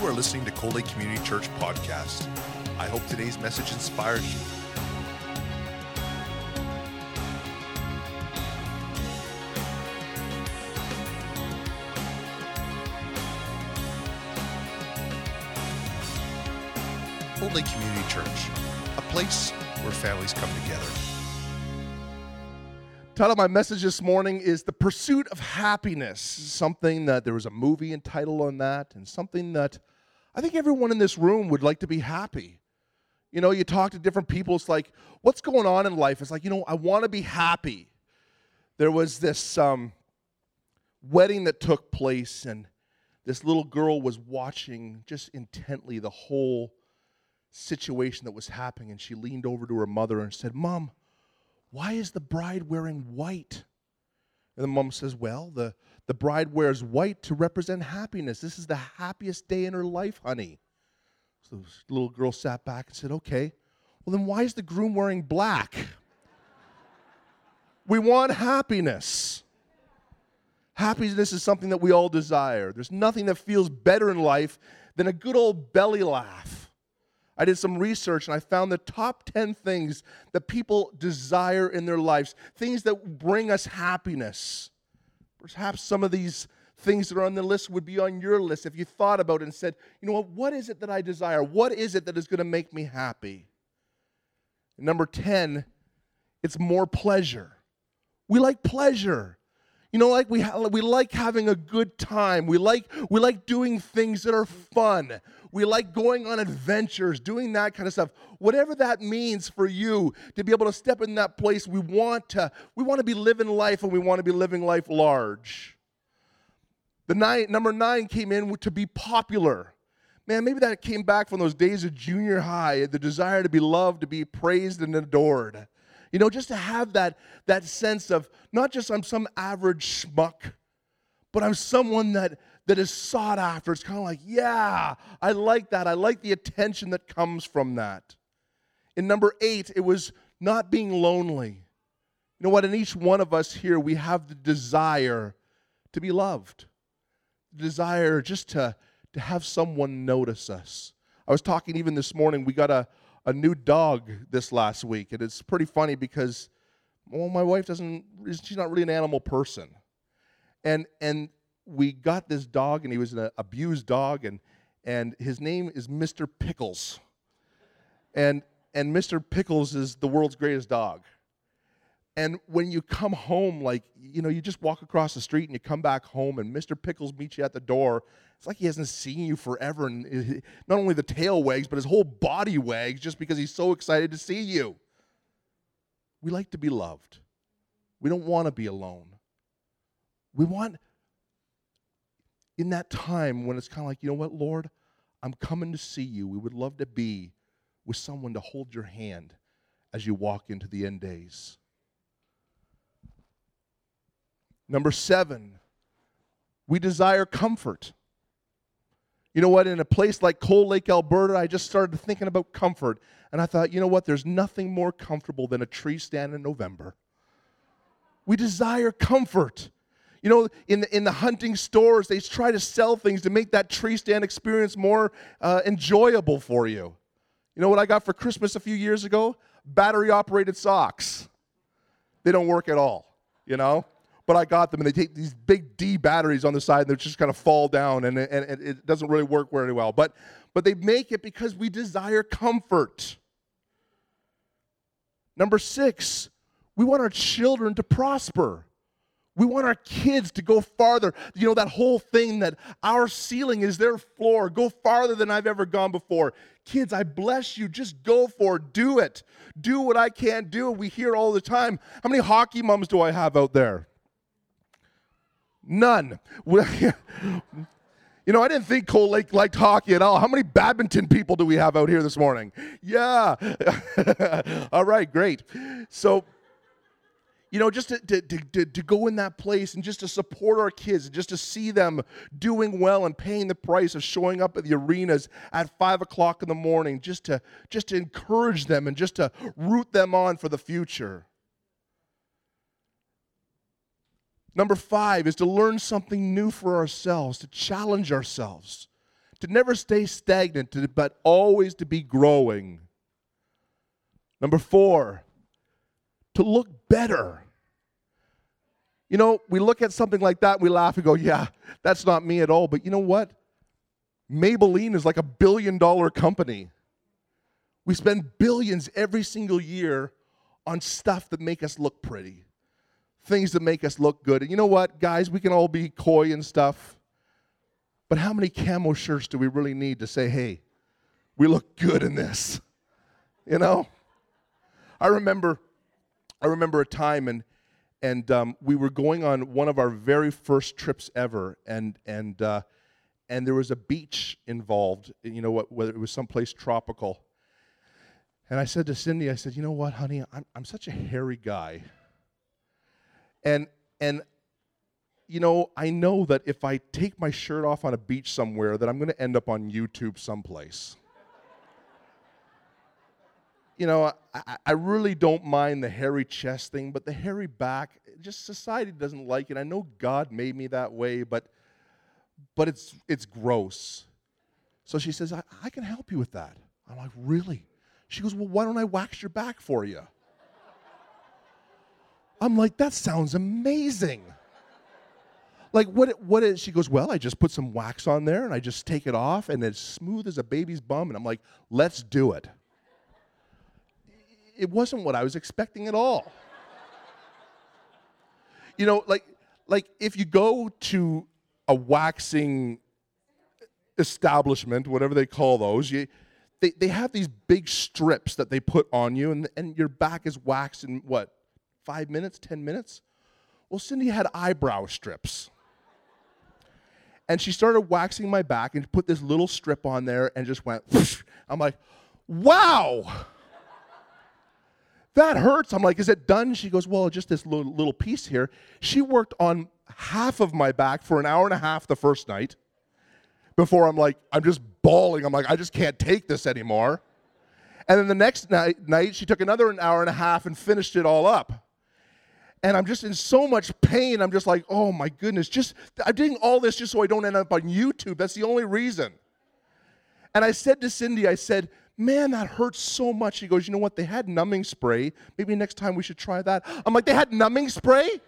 You are listening to Cold Lake Community Church podcast. I hope today's message inspires you. Cold Lake Community Church, a place where families come together. Title of my message this morning is The Pursuit of Happiness. Something that there was a movie entitled on that, and something that I think everyone in this room would like to be happy. You know, you talk to different people, it's like, what's going on in life? It's like, you know, I want to be happy. There was this um, wedding that took place, and this little girl was watching just intently the whole situation that was happening, and she leaned over to her mother and said, Mom, why is the bride wearing white? And the mom says, Well, the, the bride wears white to represent happiness. This is the happiest day in her life, honey. So the little girl sat back and said, Okay, well, then why is the groom wearing black? we want happiness. Happiness is something that we all desire. There's nothing that feels better in life than a good old belly laugh. I did some research and I found the top 10 things that people desire in their lives, things that bring us happiness. Perhaps some of these things that are on the list would be on your list if you thought about it and said, you know what, what is it that I desire? What is it that is going to make me happy? number 10, it's more pleasure. We like pleasure. You know, like we, ha- we like having a good time. We like, we like doing things that are fun. We like going on adventures, doing that kind of stuff. Whatever that means for you to be able to step in that place, we want to, we want to be living life and we want to be living life large. The nine, number nine came in to be popular. Man, maybe that came back from those days of junior high, the desire to be loved, to be praised and adored. You know, just to have that, that sense of not just I'm some average schmuck, but I'm someone that, that is sought after. It's kind of like, yeah, I like that. I like the attention that comes from that. In number eight, it was not being lonely. You know what? In each one of us here, we have the desire to be loved, the desire just to, to have someone notice us. I was talking even this morning, we got a, a new dog this last week, and it's pretty funny because, well, my wife doesn't, she's not really an animal person. And, and we got this dog, and he was an uh, abused dog, and, and his name is Mr. Pickles. And, and Mr. Pickles is the world's greatest dog. And when you come home, like, you know, you just walk across the street and you come back home, and Mr. Pickles meets you at the door. It's like he hasn't seen you forever. And not only the tail wags, but his whole body wags just because he's so excited to see you. We like to be loved. We don't want to be alone. We want, in that time when it's kind of like, you know what, Lord, I'm coming to see you. We would love to be with someone to hold your hand as you walk into the end days. Number seven, we desire comfort. You know what? In a place like Cold Lake, Alberta, I just started thinking about comfort. And I thought, you know what? There's nothing more comfortable than a tree stand in November. We desire comfort. You know, in the, in the hunting stores, they try to sell things to make that tree stand experience more uh, enjoyable for you. You know what I got for Christmas a few years ago? Battery operated socks. They don't work at all, you know? but I got them, and they take these big D batteries on the side, and they just kind of fall down, and, and, and it doesn't really work very well. But, but they make it because we desire comfort. Number six, we want our children to prosper. We want our kids to go farther. You know, that whole thing that our ceiling is their floor. Go farther than I've ever gone before. Kids, I bless you. Just go for it. Do it. Do what I can't do. We hear all the time. How many hockey moms do I have out there? None. you know, I didn't think Cold Lake liked hockey at all. How many badminton people do we have out here this morning? Yeah. all right, great. So, you know, just to, to, to, to, go in that place and just to support our kids and just to see them doing well and paying the price of showing up at the arenas at five o'clock in the morning, just to just to encourage them and just to root them on for the future. Number five is to learn something new for ourselves, to challenge ourselves, to never stay stagnant, but always to be growing. Number four, to look better. You know, we look at something like that, we laugh and go, yeah, that's not me at all. But you know what? Maybelline is like a billion dollar company. We spend billions every single year on stuff that make us look pretty, things that make us look good. And you know what, guys, we can all be coy and stuff. But how many camo shirts do we really need to say, hey, we look good in this? You know? I remember I remember a time and and um, we were going on one of our very first trips ever, and and uh, and there was a beach involved. You know what? Whether it was someplace tropical. And I said to Cindy, I said, you know what, honey, I'm I'm such a hairy guy. And and you know, I know that if I take my shirt off on a beach somewhere, that I'm going to end up on YouTube someplace you know, I, I, really don't mind the hairy chest thing, but the hairy back, just society doesn't like it. I know God made me that way, but but it's it's gross. So she says, I, I can help you with that. I'm like, really? She goes, Well, why don't I wax your back for you? I'm like, that sounds amazing. Like what what is she goes, Well, I just put some wax on there and I just take it off and it's smooth as a baby's bum. And I'm like, let's do it it wasn't what I was expecting at all. you know, like like if you go to a waxing establishment, whatever they call those, you, they, they have these big strips that they put on you, and, and your back is waxed in what, five minutes, 10 minutes? Well, Cindy had eyebrow strips. And she started waxing my back and put this little strip on there and just went, I'm like, wow that hurts. I'm like, is it done? She goes, well, just this little, little piece here. She worked on half of my back for an hour and a half the first night before I'm like, I'm just bawling. I'm like, I just can't take this anymore. And then the next night, night she took another an hour and a half and finished it all up. And I'm just in so much pain. I'm just like, oh my goodness, just I'm doing all this just so I don't end up on YouTube. That's the only reason. And I said to Cindy, I said, Man, that hurts so much. He goes, You know what? They had numbing spray. Maybe next time we should try that. I'm like, They had numbing spray?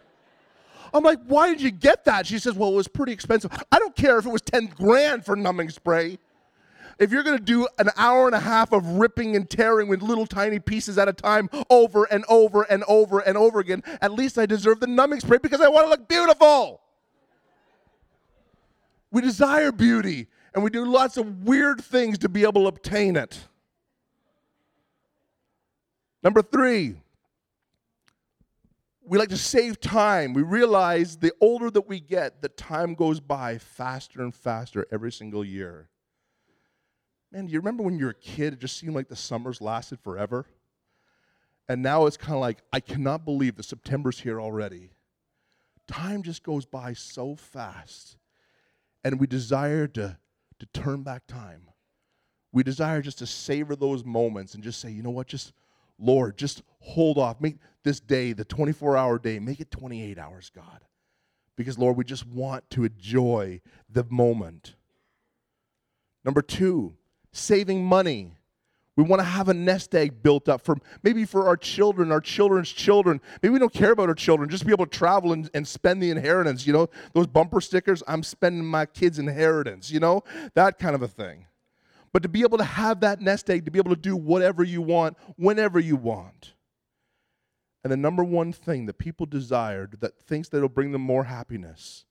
I'm like, Why did you get that? She says, Well, it was pretty expensive. I don't care if it was 10 grand for numbing spray. If you're to do an hour and a half of ripping and tearing with little tiny pieces at a time over and over and over and over again, at least I deserve the numbing spray because I want to look beautiful. We desire beauty and we do lots of weird things to be able to obtain it. Number three, we like to save time. We realize the older that we get, the time goes by faster and faster every single year. Man, do you remember when you were a kid, it just seemed like the summers lasted forever? And now it's kind of like, I cannot believe the September's here already. Time just goes by so fast. And we desire to, to turn back time. We desire just to savor those moments and just say, you know what, just Lord, just hold off. Make this day, the 24 hour day, make it 28 hours, God. Because, Lord, we just want to enjoy the moment. Number two, saving money. We want to have a nest egg built up for maybe for our children, our children's children. Maybe we don't care about our children, just be able to travel and, and spend the inheritance. You know, those bumper stickers, I'm spending my kids' inheritance, you know, that kind of a thing. But to be able to have that nest egg, to be able to do whatever you want, whenever you want. And the number one thing that people desire, that thinks that will bring them more happiness,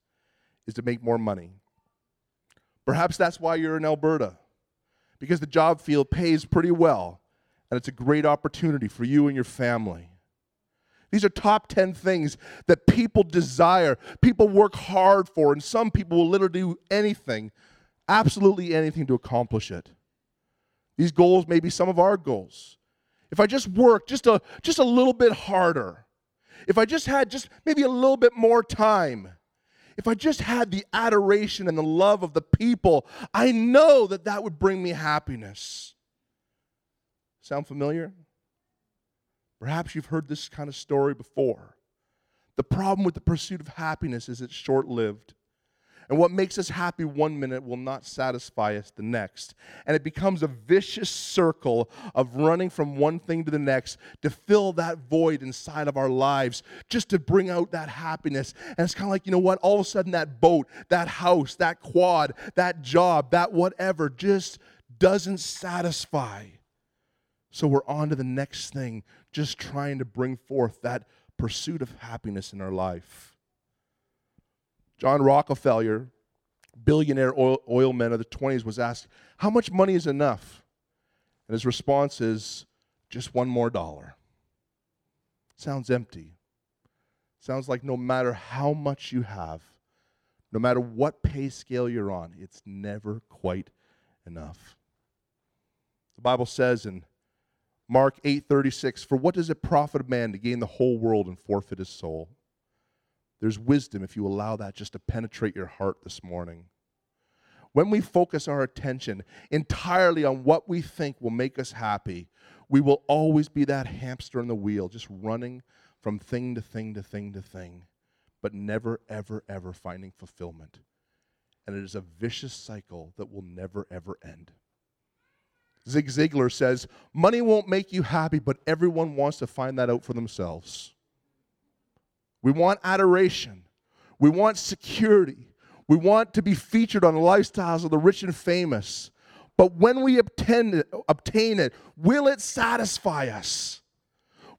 is to make more money. Perhaps that's why you're in Alberta, because the job field pays pretty well, and it's a great opportunity for you and your family. These are top 10 things that people desire, people work hard for, and some people will literally do anything absolutely anything to accomplish it. These goals may be some of our goals. If I just work just a, just a little bit harder, if I just had just maybe a little bit more time, if I just had the adoration and the love of the people, I know that that would bring me happiness. Sound familiar? Perhaps you've heard this kind of story before. The problem with the pursuit of happiness is it's short lived. And what makes us happy one minute will not satisfy us the next. And it becomes a vicious circle of running from one thing to the next to fill that void inside of our lives, just to bring out that happiness. And it's kind of like, you know what? All of a sudden, that boat, that house, that quad, that job, that whatever just doesn't satisfy. So we're on to the next thing, just trying to bring forth that pursuit of happiness in our life. John Rockefeller, billionaire oil, oil man of the 20s, was asked, How much money is enough? And his response is, Just one more dollar. Sounds empty. Sounds like no matter how much you have, no matter what pay scale you're on, it's never quite enough. The Bible says in Mark 8:36, "For what does it profit a man to gain the whole world and forfeit his soul?" There's wisdom if you allow that just to penetrate your heart this morning. When we focus our attention entirely on what we think will make us happy, we will always be that hamster in the wheel, just running from thing to thing to thing to thing, but never, ever, ever finding fulfillment. And it is a vicious cycle that will never, ever end. Zig Ziglar says, Money won't make you happy, but everyone wants to find that out for themselves. We want adoration. We want security. We want to be featured on the lifestyles of the rich and famous. But when we obtain it, obtain it, will it satisfy us?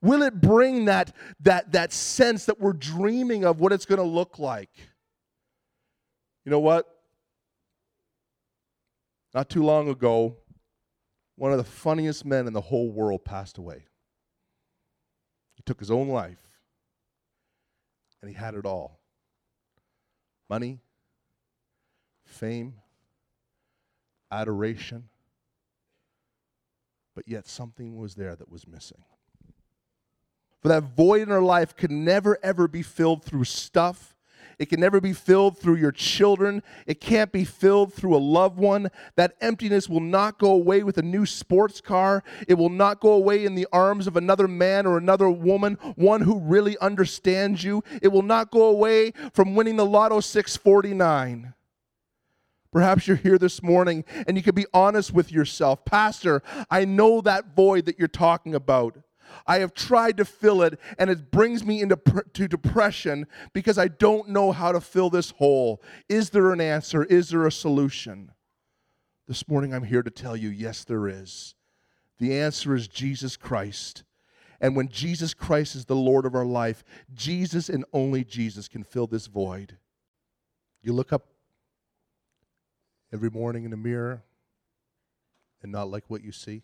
Will it bring that, that, that sense that we're dreaming of what it's going to look like? You know what? Not too long ago, one of the funniest men in the whole world passed away. He took his own life, and he had it all money, fame, adoration, but yet something was there that was missing. For that void in our life could never ever be filled through stuff it can never be filled through your children. It can't be filled through a loved one. That emptiness will not go away with a new sports car. It will not go away in the arms of another man or another woman, one who really understands you. It will not go away from winning the Lotto 649. Perhaps you're here this morning and you can be honest with yourself. Pastor, I know that void that you're talking about. I have tried to fill it, and it brings me into to depression because I don't know how to fill this hole. Is there an answer? Is there a solution? This morning, I'm here to tell you yes, there is. The answer is Jesus Christ. And when Jesus Christ is the Lord of our life, Jesus and only Jesus can fill this void. You look up every morning in the mirror and not like what you see.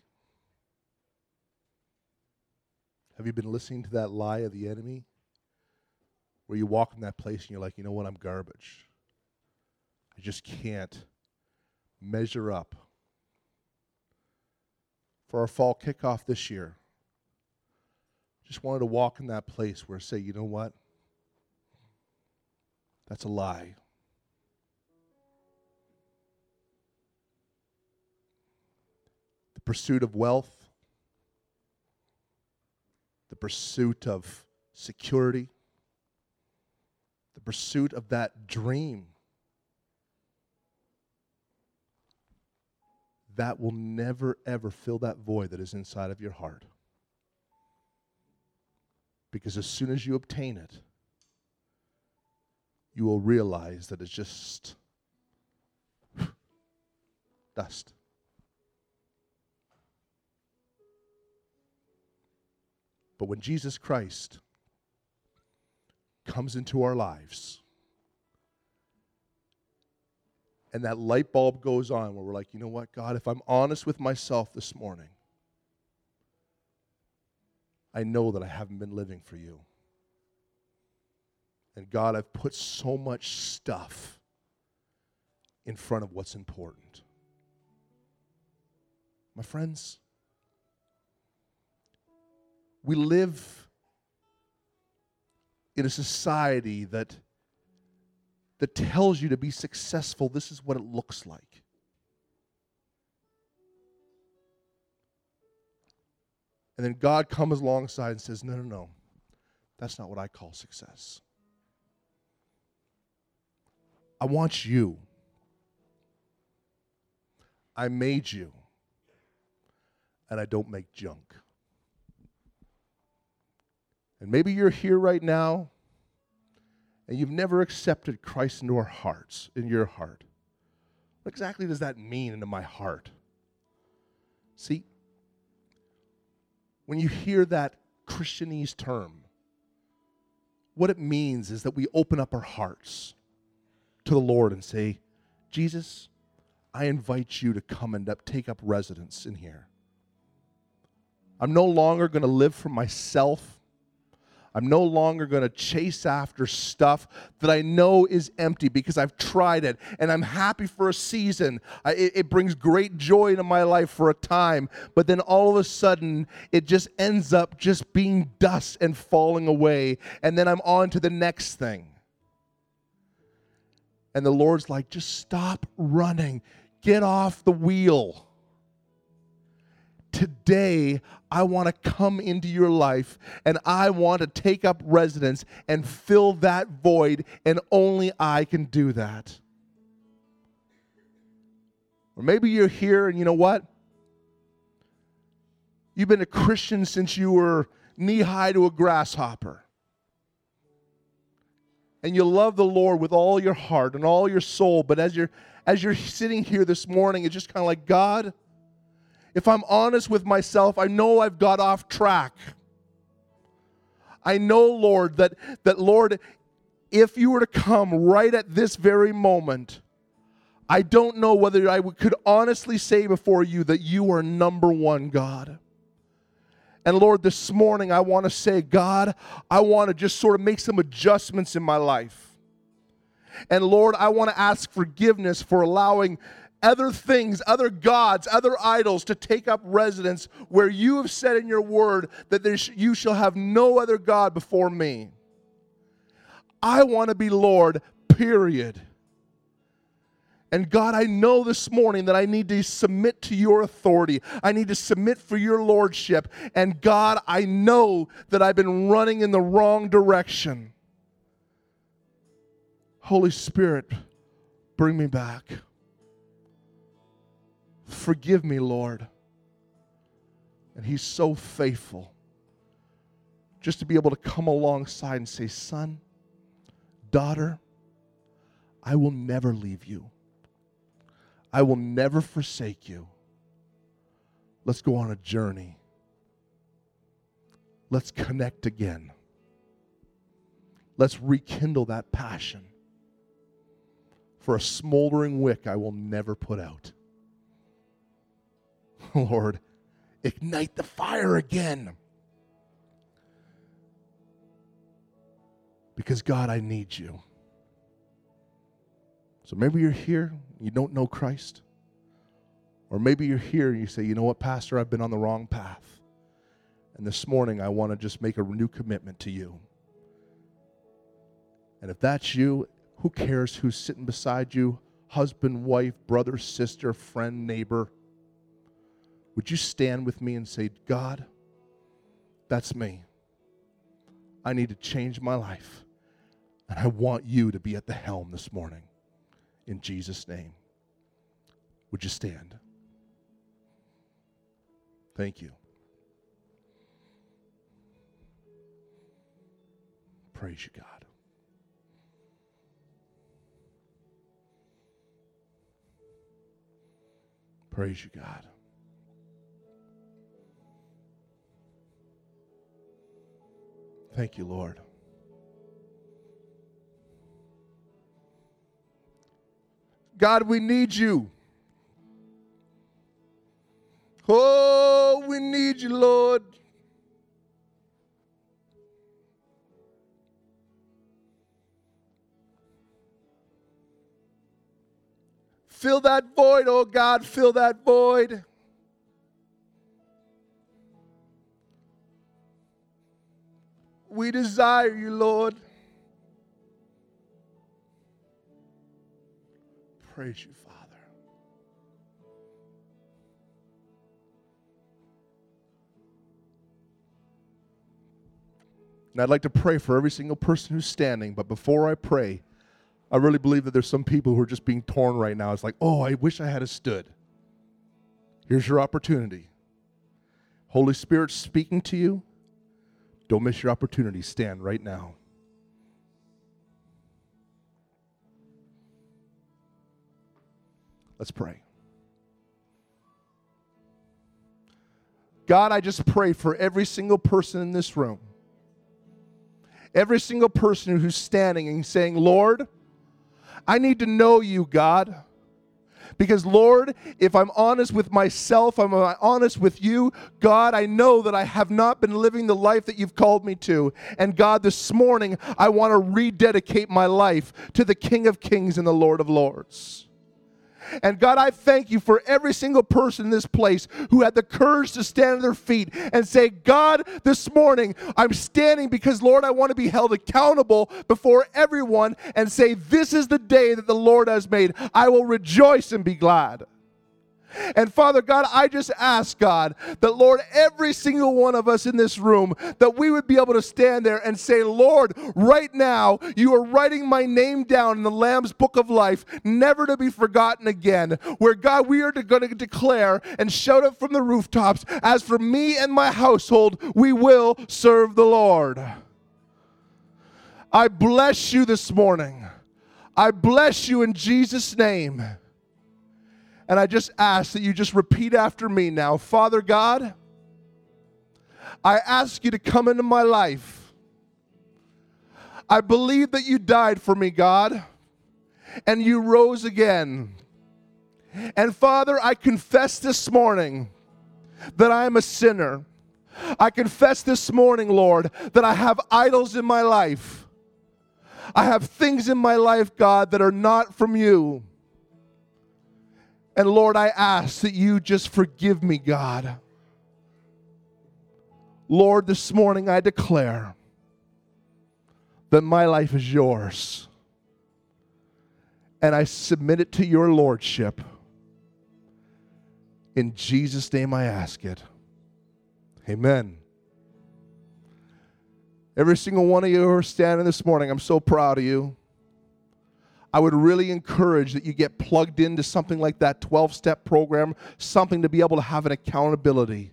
Have you been listening to that lie of the enemy? Where you walk in that place and you're like, you know what, I'm garbage. I just can't measure up. For our fall kickoff this year, just wanted to walk in that place where say, you know what? That's a lie. The pursuit of wealth, pursuit of security, the pursuit of that dream. That will never, ever fill that void that is inside of your heart. Because as soon as you obtain it, you will realize that it's just dust. But when Jesus Christ comes into our lives, and that light bulb goes on where we're like, you know what, God, if I'm honest with myself this morning, I know that I haven't been living for you. And God, I've put so much stuff in front of what's important. My friends, we live in a society that that tells you to be successful this is what it looks like and then god comes alongside and says no no no that's not what i call success I want you. I made you, and I don't make junk. And maybe you're here right now and you've never accepted Christ into our hearts, in your heart. What exactly does that mean into my heart? See, when you hear that Christianese term, what it means is that we open up our hearts to the Lord and say, Jesus, I invite you to come and up, take up residence in here. I'm no longer going to live for myself. I'm no longer going to chase after stuff that I know is empty because I've tried it and I'm happy for a season. I, it, it brings great joy into my life for a time, but then all of a sudden it just ends up just being dust and falling away. And then I'm on to the next thing. And the Lord's like, just stop running, get off the wheel today I want to come into your life and I want to take up residence and fill that void, and only I can do that. Or maybe you're here and you know what? You've been a Christian since you were knee high to a grasshopper. And you love the Lord with all your heart and all your soul, but as you're as you're sitting here this morning, it's just kind of like, God, if I'm honest with myself, I know I've got off track. I know, Lord, that, that Lord, if you were to come right at this very moment, I don't know whether I could honestly say before you that you are number one, God. And Lord, this morning I want to say, God, I want to just sort of make some adjustments in my life. And Lord, I want to ask forgiveness for allowing other things, other gods, other idols to take up residence where you have said in your word that sh- you shall have no other God before me. I want to be Lord, period. And God, I know this morning that I need to submit to your authority. I need to submit for your lordship. And God, I know that I've been running in the wrong direction. Holy Spirit, bring me back. Forgive me, Lord. And He's so faithful just to be able to come alongside and say, Son, daughter, I will never leave you. I will never forsake you. Let's go on a journey. Let's connect again. Let's rekindle that passion for a smoldering wick I will never put out. Lord, ignite the fire again. Because, God, I need you. So maybe you're here, you don't know Christ. Or maybe you're here and you say, you know what, Pastor, I've been on the wrong path. And this morning I want to just make a new commitment to you. And if that's you, who cares who's sitting beside you? Husband, wife, brother, sister, friend, neighbor. Would you stand with me and say, God, that's me. I need to change my life. And I want you to be at the helm this morning. In Jesus' name. Would you stand? Thank you. Praise you, God. Praise you, God. Thank you, Lord. God, we need you. Oh, we need you, Lord. Fill that void, oh God, fill that void. We desire you, Lord. Praise you, Father. And I'd like to pray for every single person who's standing, but before I pray, I really believe that there's some people who are just being torn right now. It's like, oh, I wish I had a stood. Here's your opportunity. Holy Spirit speaking to you. Don't miss your opportunity. Stand right now. Let's pray. God, I just pray for every single person in this room, every single person who's standing and saying, Lord, I need to know you, God. Because, Lord, if I'm honest with myself, I'm honest with you, God, I know that I have not been living the life that you've called me to. And, God, this morning, I want to rededicate my life to the King of Kings and the Lord of Lords. And God, I thank you for every single person in this place who had the courage to stand on their feet and say, God, this morning I'm standing because, Lord, I want to be held accountable before everyone and say, This is the day that the Lord has made. I will rejoice and be glad. And Father God, I just ask God that, Lord, every single one of us in this room, that we would be able to stand there and say, Lord, right now, you are writing my name down in the Lamb's book of life, never to be forgotten again. Where, God, we are going to declare and shout it from the rooftops, as for me and my household, we will serve the Lord. I bless you this morning. I bless you in Jesus' name. And I just ask that you just repeat after me now. Father God, I ask you to come into my life. I believe that you died for me, God, and you rose again. And Father, I confess this morning that I am a sinner. I confess this morning, Lord, that I have idols in my life. I have things in my life, God, that are not from you. And Lord, I ask that you just forgive me, God. Lord, this morning I declare that my life is yours. And I submit it to your lordship. In Jesus' name I ask it. Amen. Every single one of you who are standing this morning, I'm so proud of you. I would really encourage that you get plugged into something like that 12 step program, something to be able to have an accountability.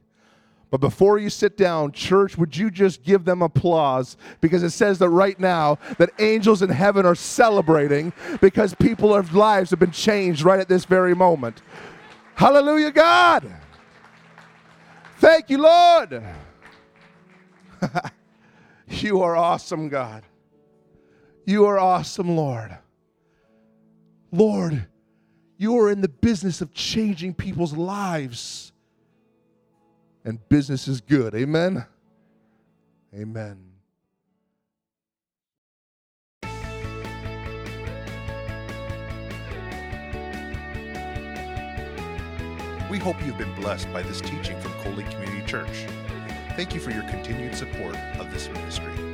But before you sit down, church, would you just give them applause? Because it says that right now that angels in heaven are celebrating because people's lives have been changed right at this very moment. Hallelujah, God. Thank you, Lord. you are awesome, God. You are awesome, Lord. Lord, you are in the business of changing people's lives. And business is good. Amen. Amen. We hope you've been blessed by this teaching from Cold Lake Community Church. Thank you for your continued support of this ministry.